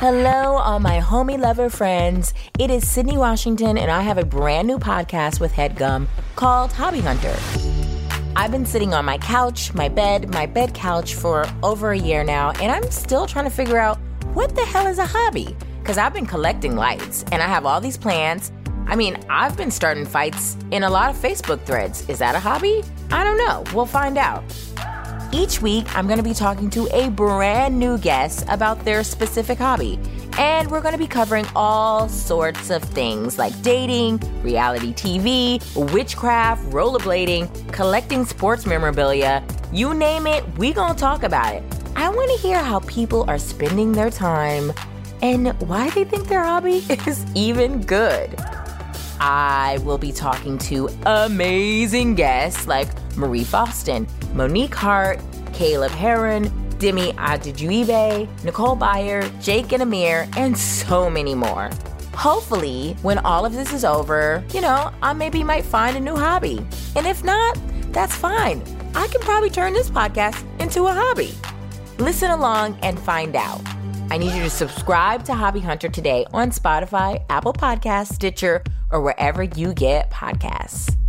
Hello, all my homie lover friends. It is Sydnee Washington, and I have a brand new podcast with HeadGum called Hobby Hunter. I've been sitting on my couch, my bed, my bed couch for over a year now, and I'm still trying to figure out what the hell is a hobby? Because I've been collecting lights and I have all these plans. I mean, I've been starting fights in a lot of Facebook threads. Is that a hobby? I don't know. We'll find out. Each week, I'm going to be talking to a brand new guest about their specific hobby. And we're going to be covering all sorts of things like dating, reality TV, witchcraft, rollerblading, collecting sports memorabilia. You name it, we going to talk about it. I want to hear how people are spending their time and why they think their hobby is even good. I will be talking to amazing guests like Marie Boston, Monique Heart, Caleb Hearon, Demi Adejuyigbe, Nicole Byer, Jake and Amir, and so many more. Hopefully, when all of this is over, you know, I maybe might find a new hobby. And if not, that's fine. I can probably turn this podcast into a hobby. Listen along and find out. I need you to subscribe to Hobby Hunter today on Spotify, Apple Podcasts, Stitcher, or wherever you get podcasts.